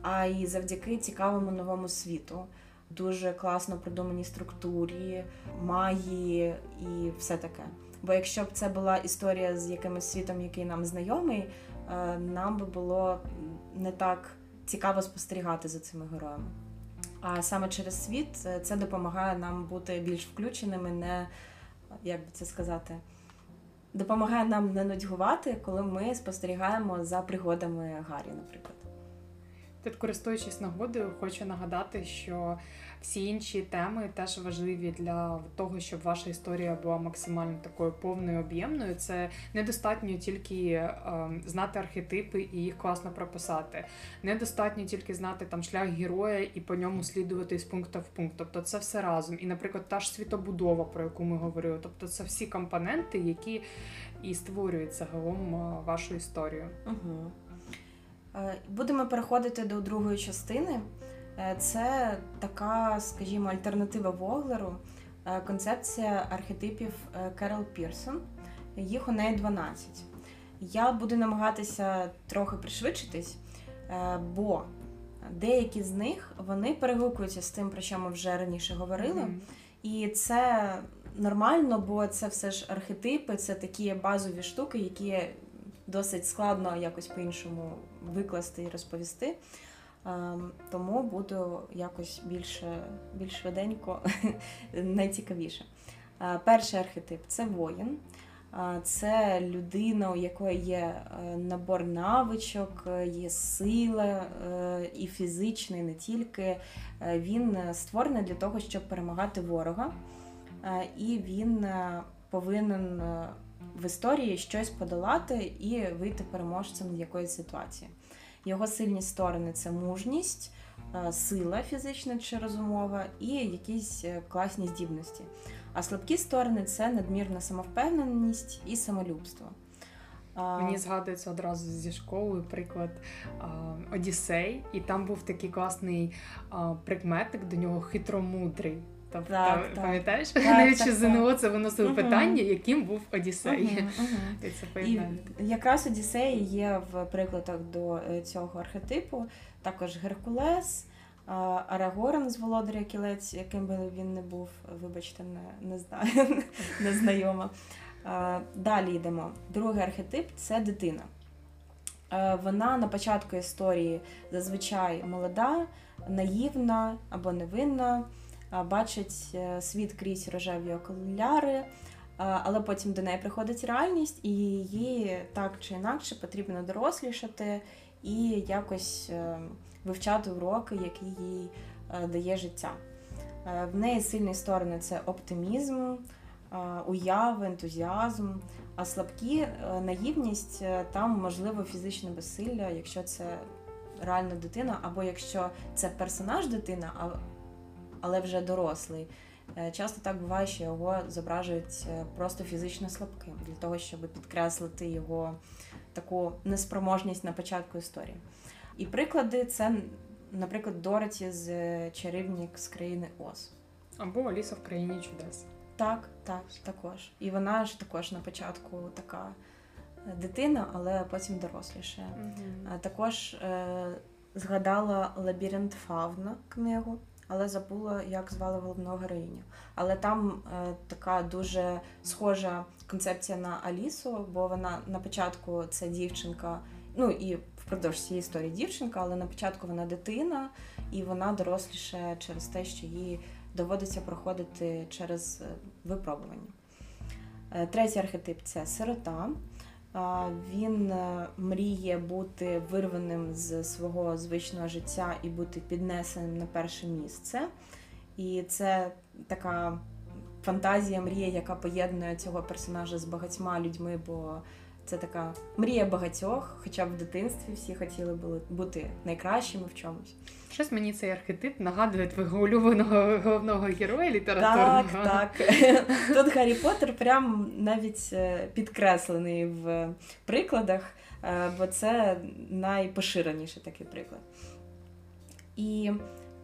а й завдяки цікавому новому світу. Дуже класно продуманій структурі, магії і все таке. Бо якщо б це була історія з якимось світом, який нам знайомий, е, нам би було не так цікаво спостерігати за цими героями. А саме через світ е, це допомагає нам бути більш включеними, не як би це сказати, допомагає нам не нудьгувати, коли ми спостерігаємо за пригодами Гаррі, наприклад. Тут, користуючись нагодою, хочу нагадати, що всі інші теми теж важливі для того, щоб ваша історія була максимально такою повною об'ємною. Це недостатньо тільки е, знати архетипи і їх класно прописати. Недостатньо тільки знати там шлях героя і по ньому слідувати з пункту в пункт. Тобто це все разом. І, наприклад, та ж світобудова, про яку ми говорили. Тобто, це всі компоненти, які і створюють загалом е, вашу історію. Угу. Будемо переходити до другої частини. Е, Це така, скажімо, альтернатива Воглеру, е, концепція архетипів е, Керол Пірсон. Їх у неї 12. Я буду намагатися трохи пришвидшитись, бо деякі з них вони перегукуються з тим, про що ми вже раніше говорили. Мгм. І це нормально, бо це все ж архетипи, це такі базові штуки, які досить складно якось по-іншому викласти і розповісти. Ем, Тому буду якось більше, більш швиденько, найцікавіше. Е, Перший архетип це воїн. Е, Це людина, у якої є е, набор навичок, є сила і фізична, і не тільки. Він створений для того, щоб перемагати ворога, і він повинен в історії щось подолати і вийти переможцем з якоїсь ситуації. Його сильні сторони це мужність, е, сила фізична чи розумова і якісь е, класні здібності. А слабкі сторони це надмірна самовпевненість і самолюбство. Мені згадується одразу зі школи приклад Одіссей, і там був такий класний а, прикметик до нього хитромудрий. Тобто, Так, пам'ятаєш, Так, навіть так, що. ЗНО це виносило Мгм. питання, яким був Одіссей. Мгм, мгм. І це І якраз Одіссей є в прикладах до е, цього архетипу. Також Геркулес, Арагорн з Володаря Кілець, яким би він не був, вибачте, не, не знаю, не знайома. Далі йдемо. Другий архетип це дитина. Е, Вона на початку історії зазвичай молода, наївна або невинна, бачить е, світ крізь рожеві окуляри, але потім до неї приходить реальність, і її так чи інакше потрібно дорослішати і якось е, вивчати уроки, які їй е, дає життя. В неї сильні сторони це оптимізм, уява, ентузіазм. А слабкі наївність там можливо фізичне безсилля, якщо це реальна дитина, або якщо це персонаж дитина, але вже дорослий. Е, Часто так буває, що його зображують е, просто фізично слабким для того, щоб підкреслити його таку неспроможність на початку історії. І приклади це, наприклад, Дороті з е, чарівник з країни Оз. Або Аліса в країні чудес. Так, так, також. І вона ж також на початку така дитина, але потім доросліша. А Також е, згадала Лабіринт Фавна книгу, але забула, як звали головну героїню. Але там е, така дуже схожа концепція на Алісу, бо вона на початку це дівчинка, ну і впродовж цієї історії дівчинка, але на початку вона дитина, і вона доросліше через те, що їй доводиться проходити через е, випробування. Е, Третій архетип це сирота. Він е, мріє бути вирваним з свого звичного життя і бути піднесеним на перше місце. І це така фантазія, мрія, яка поєднує цього персонажа з багатьма людьми, бо це така мрія багатьох, хоча б в дитинстві всі хотіли були бути найкращими в чомусь. Щось мені цей архетип нагадує твого улюбленого головного героя літературного. Так, так. Тут Гаррі Поттер прям навіть е, підкреслений в прикладах, е, бо це найпоширеніший такий приклад. І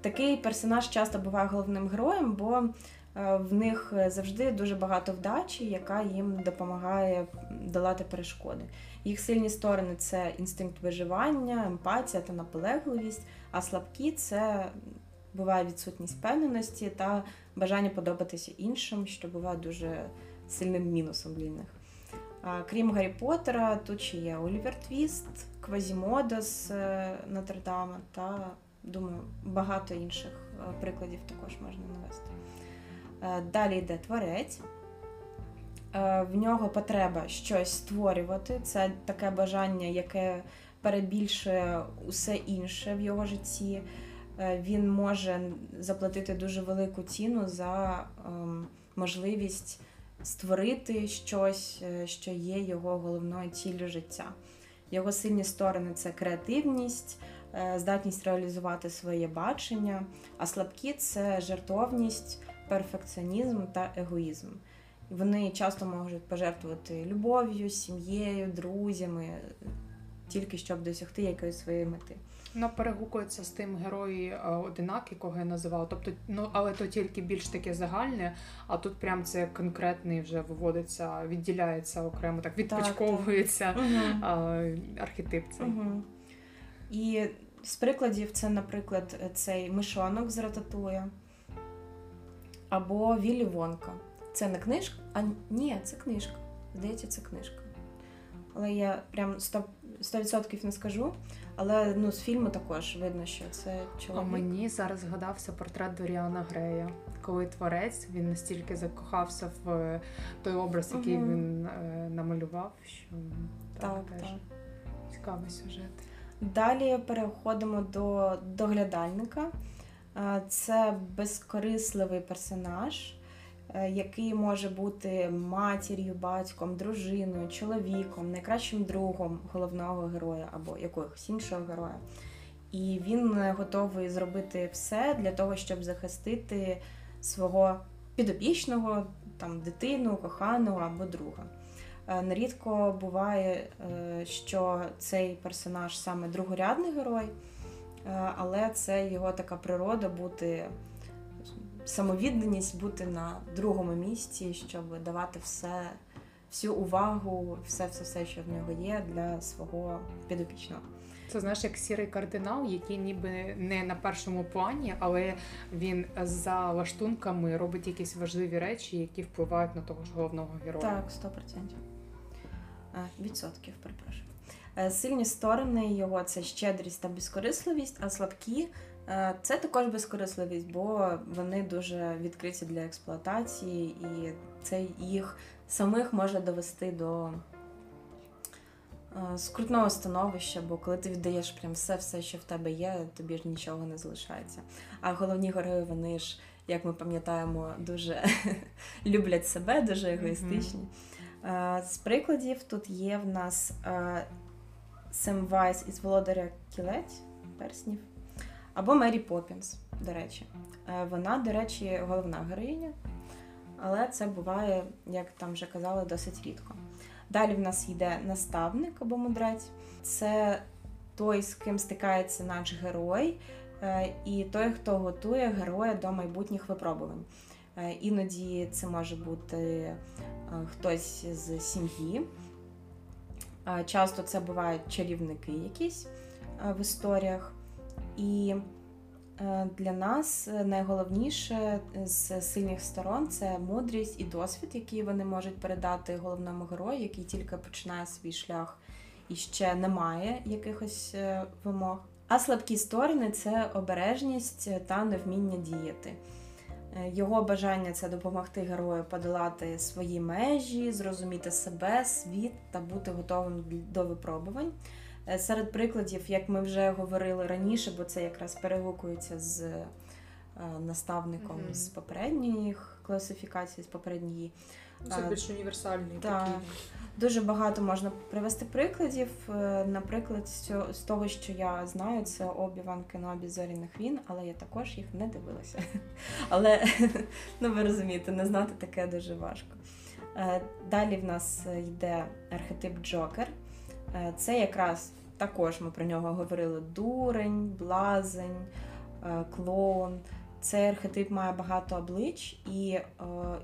такий персонаж часто буває головним героєм, бо в них завжди дуже багато вдачі, яка їм допомагає долати перешкоди. Їх сильні сторони це інстинкт виживання, емпатія та наполегливість, а слабкі це буває відсутність впевненості та бажання подобатися іншим, що буває дуже сильним мінусом для них. Крім Гаррі Поттера, тут ще є Олівер Твіст, Квазімода з е, Нотр-Дама та, думаю, багато інших е, прикладів також можна навести. Е, далі йде творець. В нього потреба щось створювати. Це таке бажання, яке перебільшує усе інше в його житті. Він може заплатити дуже велику ціну за ем, можливість створити щось, е, що є його головною ціллю життя. Його сильні сторони це креативність, е, здатність реалізувати своє бачення, а слабкі це жертовність, перфекціонізм та егоїзм. Вони часто можуть пожертвувати любов'ю, сім'єю, друзями, тільки щоб досягти якоїсь своєї мети. Вона перегукується з тим герої е, одинак, якого я називала. Тобто, ну але то тільки більш таке загальне, а тут прям це конкретний вже виводиться, відділяється окремо, так відпочковується так, так. архетип. цей. Угу. І з прикладів це, наприклад, цей мишонок з рататуя або Віллі Вонка. Це не книжка, а ні, це книжка. Здається, це книжка. Але я прям 100% не скажу. Але ну, з фільму також видно, що це чоловік. А мені зараз згадався портрет Доріана Грея, коли творець він настільки закохався в той образ, який угу. він е, намалював, що так, так теж так. цікавий сюжет. Далі переходимо до доглядальника. Це безкорисливий персонаж. Е, який може бути матір'ю, батьком, дружиною, чоловіком, найкращим другом головного героя або якогось іншого героя. І він готовий зробити все для того, щоб захистити свого підопічного, там дитину, коханого або друга. Е, нерідко буває, е, що цей персонаж саме другорядний герой, але це його така природа бути самовідданість бути на другому місці, щоб давати все, всю увагу, все, все, все, що в нього є, для свого підопічного. Це знаєш, як сірий кардинал, який ніби не на першому плані, але він за лаштунками робить якісь важливі речі, які впливають на того ж головного героя. Так, сто процентів. Відсотків, перепрошую. Е, сильні сторони його це щедрість та безкорисливість, а слабкі Е, це також безкорисливість, бо вони дуже відкриті для експлуатації, і це їх самих може довести до е, скрутного становища, бо коли ти віддаєш прям все, все, що в тебе є, тобі ж нічого не залишається. А головні герої, вони ж, як ми пам'ятаємо, дуже люблять себе, дуже егоїстичні. Mm-hmm. З прикладів тут є в нас Сем Вайс із володаря кілець перснів. Або Мері Поппінс, до речі. Е, вона, до речі, головна героїня, але це буває, як там вже казали, досить рідко. Далі в нас йде наставник або мудрець. Це той, з ким стикається наш герой, е, і той, хто готує героя до майбутніх випробувань. Е, іноді це може бути хтось з сім'ї. Часто це бувають чарівники якісь в історіях. І е, для нас найголовніше з сильних сторон це мудрість і досвід, який вони можуть передати головному герою, який тільки починає свій шлях і ще не має якихось е, вимог. А слабкі сторони це обережність та невміння діяти. Е, його бажання це допомогти герою подолати свої межі, зрозуміти себе, світ та бути готовим до випробувань. Е, серед прикладів, як ми вже говорили раніше, бо це якраз перегукується з е, наставником mm-hmm. з попередніх класифікацій, з попередньої. Це більш універсальний так. такий. Дуже багато можна привести прикладів. Е, Наприклад, з того, що я знаю, це Обі-Ван Кенобі Зоряних війн, але я також їх не дивилася. Але ну ви розумієте, не знати таке дуже важко. Е, Далі в нас йде архетип Джокер. Е, Це якраз також ми про нього говорили: дурень, блазень, е, клоун. Цей архетип має багато облич, і е,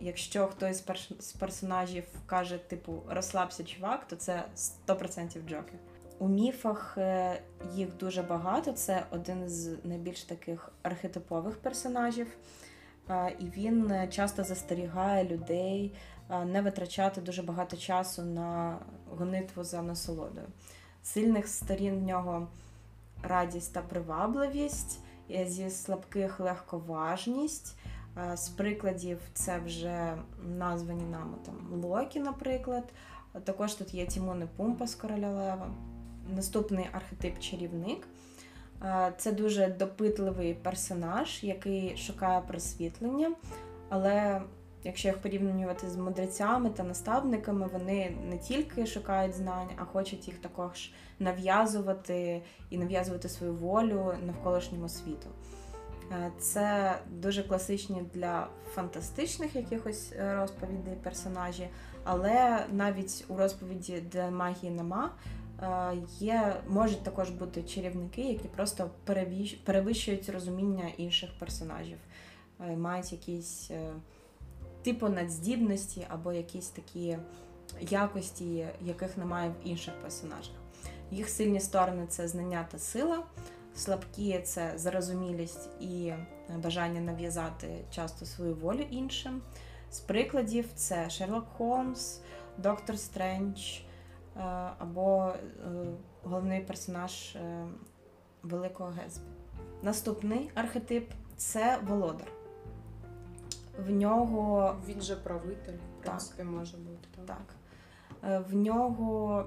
якщо хтось з, перш- з персонажів каже, типу, розслабся, чувак, то це 100% Джокер. У міфах е, їх дуже багато. Це один з найбільш таких архетипових персонажів. Е, і він е, часто застерігає людей е, не витрачати дуже багато часу на гонитву за насолодою. Сильних сторін в нього радість та привабливість, зі слабких легковажність. Е, З прикладів це вже названі нами там Локі, наприклад. Також тут є Тімон і Пумпа з короля Лева. Наступний архетип чарівник. Е, Це дуже допитливий персонаж, який шукає просвітлення, але якщо їх порівнювати з мудрецями та наставниками, вони не тільки шукають знань, а хочуть їх також нав'язувати і нав'язувати свою волю навколишньому світу. Е, Це дуже класичні для фантастичних якихось е, розповідей персонажі, але навіть у розповіді, де магії нема, е, є, можуть також бути чарівники, які просто перевищують розуміння інших персонажів, мають якісь типу надздібності або якісь такі якості, яких немає в інших персонажах. Їх сильні сторони це знання та сила. Слабкі це зарозумілість і е, бажання нав'язати часто свою волю іншим. З прикладів це Шерлок Холмс, Доктор Стрендж е, або е, головний персонаж Великого Гетсбі. Наступний архетип це володар. В нього Він же правитель, в принципі, може бути. Так. так. Е, В нього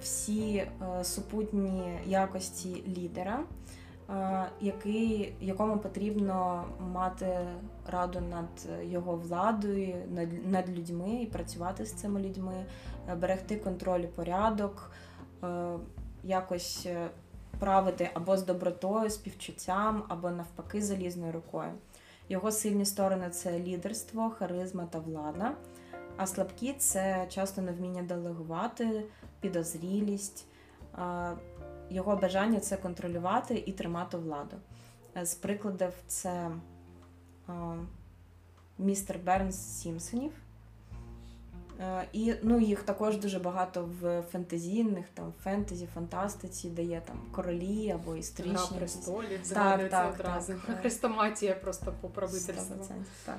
всі е, супутні якості лідера, е, який, якому потрібно мати раду над його владою, над, над людьми і працювати з цими людьми, берегти контроль і порядок, якось правити або з добротою, співчуттям, або навпаки залізною рукою. Його сильні сторони це лідерство, харизма та влада. А слабкі це часто невміння делегувати, підозрілість. Його бажання це контролювати і тримати владу. Е, З прикладів це містер Бернс Сімпсонів. Е, І ну, їх також дуже багато в фентезійних, там, фентезі, фантастиці, де є там королі або Гра історичні. якісь. престолів згадується так, одразу. так. Хрестоматія просто по правительству. так.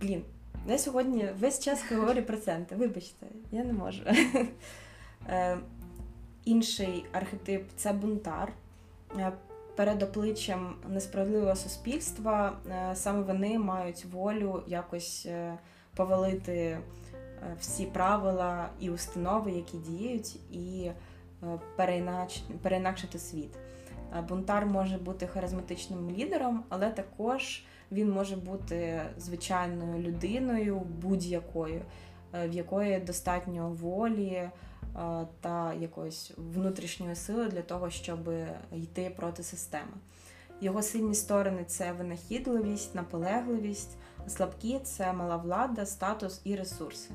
Блін, я сьогодні весь час говорю про центи. Вибачте, я не можу. Е, Інший архетип це бунтар. Е, Перед обличчям несправедливого суспільства саме вони мають волю якось повалити всі правила і установи, які діють, і е, переінач... переінакшити світ. Е, Бунтар може бути харизматичним лідером, але також він може бути звичайною людиною будь-якою, е, в якої достатньо волі е, та якоїсь внутрішньої сили для того, щоб йти проти системи. Його сильні сторони це винахідливість, наполегливість, слабкі це мала влада, статус і ресурси.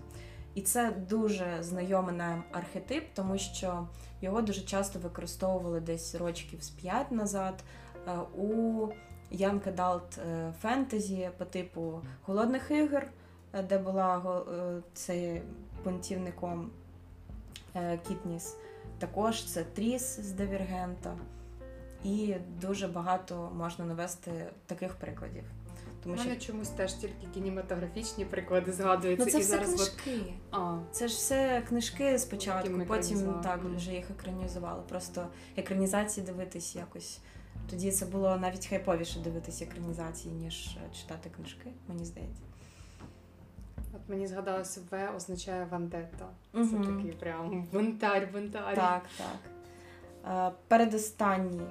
І це дуже знайомий нам архетип, тому що його дуже часто використовували десь рочків з 5 назад е, у Young Adult е, фентезі по типу Голодних ігор, е, де була цей бунтівником е, Кітніс. Також це Тріс з Дивергента. І дуже багато можна навести таких прикладів. Тому що мене чомусь теж тільки кінематографічні приклади згадуються. ну, це і все зараз от... книжки. а, Це ж все книжки спочатку, Потім потім так вже їх екранізували. Просто екранізації дивитись якось. Тоді це було навіть хайповіше дивитись екранізації, ніж е, читати книжки, мені здається. от мені згадалося В означає вандетта. Це такий прям бунтар, бунтар. Так, так. Е, Передостанній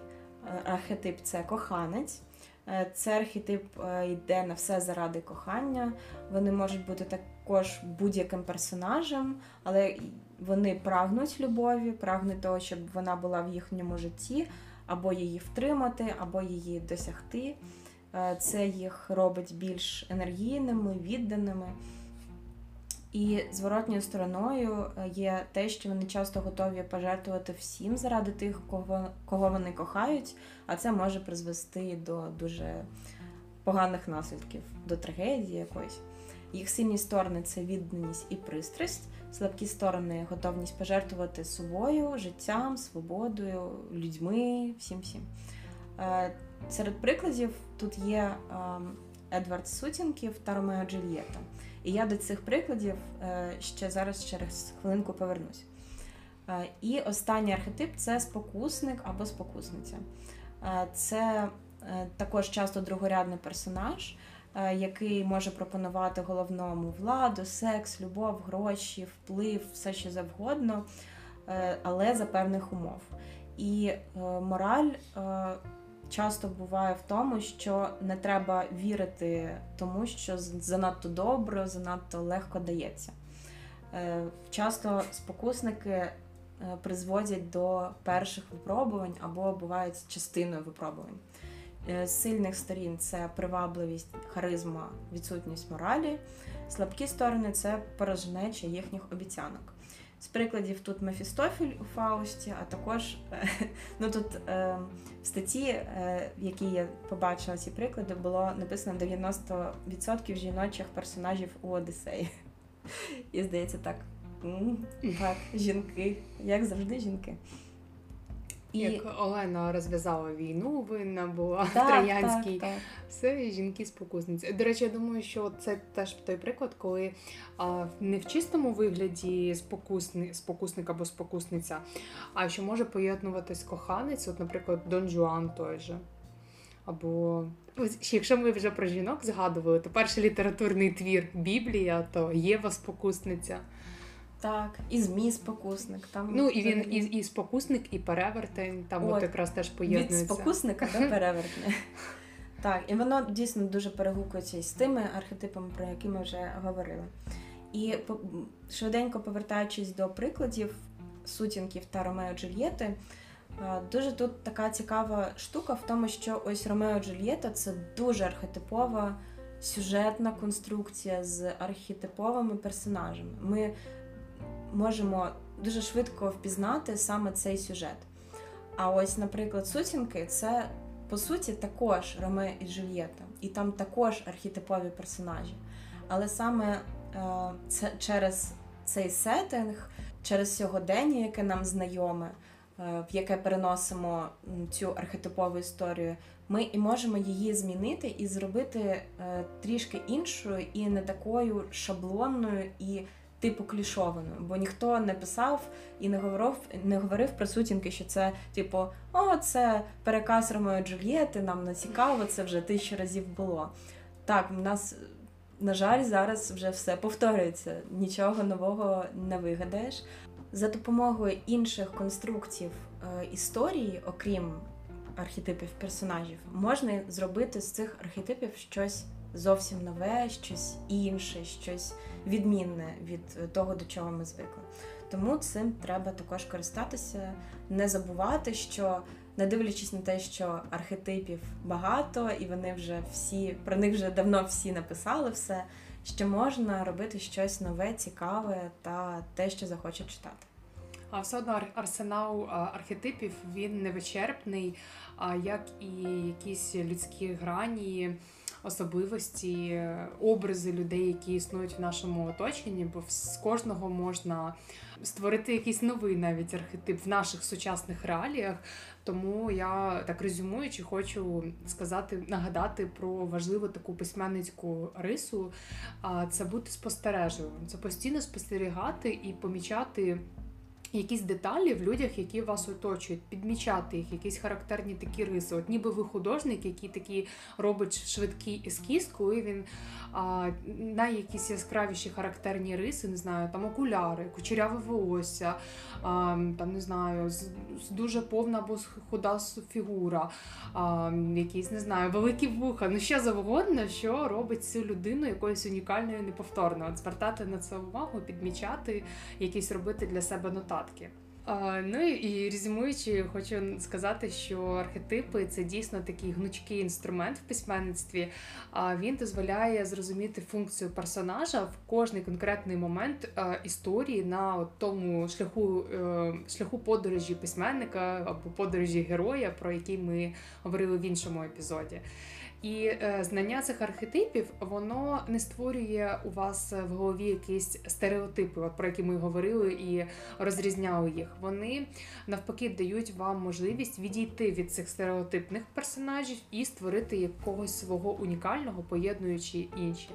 е, архетип це коханець. Е, Це архетип е, йде на все заради кохання. Вони можуть бути також будь-яким персонажем, але вони прагнуть любові, прагнуть того, щоб вона була в їхньому житті, або її втримати, або її досягти. Е, Це їх робить більш енергійними, відданими. І зворотньою стороною е, є те, що вони часто готові пожертвувати всім заради тих, кого, кого вони кохають, а це може призвести до дуже поганих наслідків, до трагедії якоїсь. Їх сильні сторони це відданість і пристрасть, слабкі сторони готовність пожертвувати собою, життям, свободою, людьми, всім всім. Е, Серед прикладів тут є ем, Едвард Сутінків та Ромео Джульєта. І я до цих прикладів е, ще зараз через хвилинку повернусь. Е, І останній архетип це спокусник або спокусниця. Е, Це також часто другорядний персонаж, який може пропонувати головному владу, секс, любов, гроші, вплив, все що завгодно, але за певних умов. І мораль часто буває в тому, що не треба вірити тому, що занадто добре, занадто легко дається. Е, Часто спокусники е, призводять до перших випробувань або бувають частиною випробувань. Е, З сильних сторін це привабливість, харизма, відсутність моралі. Слабкі сторони це порожнеча їхніх обіцянок. З прикладів тут Мефістофіль у Фаусті, а також ну тут е, в статті, е, в якій я побачила ці приклади, було написано 90% жіночих персонажів у Одесеї. І здається, так. Так, жінки, як завжди, жінки. І Як Олена розв'язала війну, винна була так, Троянській. так, так. Все жінки спокусниці. До речі, я думаю, що це теж той приклад, коли а, не в чистому вигляді спокусни, спокусник або спокусниця, а що може поєднуватись коханець, от, наприклад, Дон Жуан той же. Або ось, якщо ми вже про жінок згадували, то перший літературний твір Біблія, то Єва спокусниця. Так, і змій спокусник. Там Ну і він і, і спокусник, і перевертень. Там От, от якраз теж від поєднується. спокусника до перевертня. Так, і воно дійсно дуже перегукується із тими архетипами, про які ми вже говорили. І швиденько повертаючись до прикладів сутінків та Ромео Джульєти, е, дуже тут така цікава штука в тому, що ось Ромео Джульєта це дуже архетипова сюжетна конструкція з архетиповими персонажами. Ми можемо дуже швидко впізнати саме цей сюжет. А ось, наприклад, сутінки це по суті також Ромео і Джульєта, і там також архетипові персонажі. Але саме е, це через цей сеттинг, через сьогодення, яке нам знайоме, е, в яке переносимо цю архетипову історію, ми і можемо її змінити і зробити е, трішки іншою і не такою шаблонною і типу клішованою. Бо ніхто не писав і не говорив, не говорив про сутінки, що це типу, о, це переказ Ромео Джульєти, нам не цікаво, це вже тисячу разів було. Так, в нас, на жаль, зараз вже все повторюється, нічого нового не вигадаєш. За допомогою інших конструктів е, історії, окрім архетипів персонажів, можна зробити з цих архетипів щось зовсім нове, щось інше, щось відмінне від е, того, до чого ми звикли. Тому цим треба також користатися, не забувати, що не дивлячись на те, що архетипів багато, і вони вже всі про них вже давно всі написали все, що можна робити щось нове, цікаве та те, що захоче читати. А все одно арсенал архетипів він невичерпний, а як і якісь людські грані, особливості, образи людей, які існують в нашому оточенні, бо з кожного можна створити якийсь новий навіть архетип в наших сучасних реаліях. Тому я так резюмуючи, хочу сказати, нагадати про важливу таку письменницьку рису. Це бути спостережливим, це постійно спостерігати і помічати якісь деталі в людях, які вас оточують, підмічати їх, якісь характерні такі риси. От ніби ви художник, який такий робить швидкий ескіз, коли він а, на якісь яскравіші характерні риси, не знаю, там окуляри, кучеряве волосся, а, там не знаю, з, з дуже повна або худа фігура, а, якісь не знаю, великі вуха, ну що завгодно, що робить цю людину якоюсь унікальною, неповторною. От звертати на це увагу, підмічати, якісь робити для себе нотатки. А, ну і резюмуючи, хочу сказати, що архетипи це дійсно такий гнучкий інструмент в письменництві. Він дозволяє зрозуміти функцію персонажа в кожний конкретний момент історії на тому шляху е, шляху подорожі письменника або подорожі героя, про який ми говорили в іншому епізоді. І е, знання цих архетипів воно не створює у вас в голові якісь стереотипи, от про які ми говорили і розрізняли їх. Вони навпаки дають вам можливість відійти від цих стереотипних персонажів і створити якогось свого унікального, поєднуючи інші.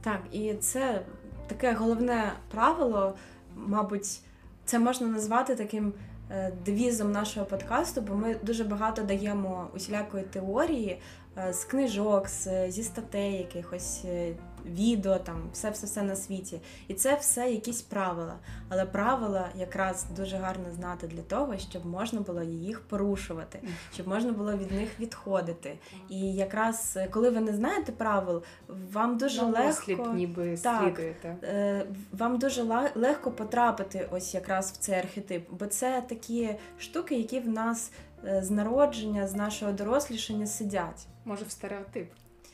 Так, і це таке головне правило, мабуть, це можна назвати таким е, девізом нашого подкасту, бо ми дуже багато даємо усілякої теорії з книжок, зі статей якихось. е, Відео, там все все все на світі, і це все якісь правила. Але правила якраз дуже гарно знати для того, щоб можна було їх порушувати, щоб можна було від них відходити. І якраз е, коли ви не знаєте правил, вам дуже На легко ніби Так. слідуєте. е, вам дуже легко потрапити ось якраз в цей архетип, бо це такі штуки, які в нас е, з народження, з нашого дорослішання сидять. Може в стереотип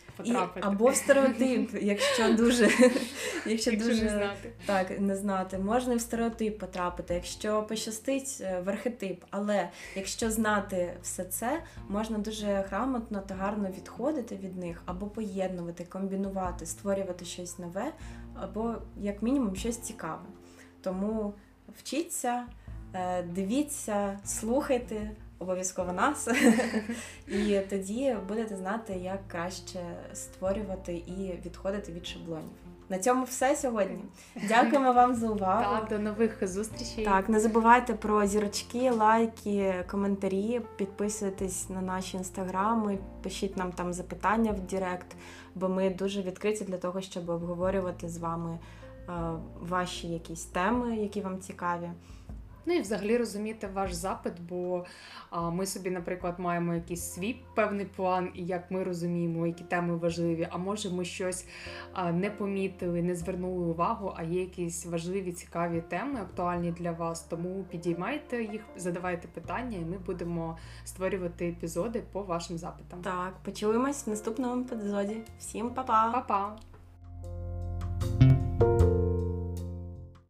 І, потрапити. або в стереотип, якщо дуже, якщо Якщо дуже не знати. так не знати, можна і в стереотип потрапити, якщо пощастить е, в архетип. Але якщо знати все це, можна дуже грамотно та гарно відходити від них, або поєднувати, комбінувати, створювати щось нове, або як мінімум щось цікаве. Тому вчіться, е, дивіться, слухайте. Обов'язково нас, і тоді будете знати, як краще створювати і відходити від шаблонів. На цьому все сьогодні. Дякуємо вам за увагу. Так, до нових зустрічей. Так, не забувайте про зірочки, лайки, коментарі. Підписуйтесь на наші інстаграми, пишіть нам там запитання в Директ, бо ми дуже відкриті для того, щоб обговорювати з вами е, ваші якісь теми, які вам цікаві. Ну і взагалі розуміти ваш запит, бо а, ми собі, наприклад, маємо якийсь свій певний план, і як ми розуміємо, які теми важливі. А може, ми щось а, не помітили, не звернули увагу, а є якісь важливі, цікаві теми, актуальні для вас. Тому підіймайте їх, задавайте питання, і ми будемо створювати епізоди по вашим запитам. Так, почуємось в наступному епізоді. Всім па-па! Па-па!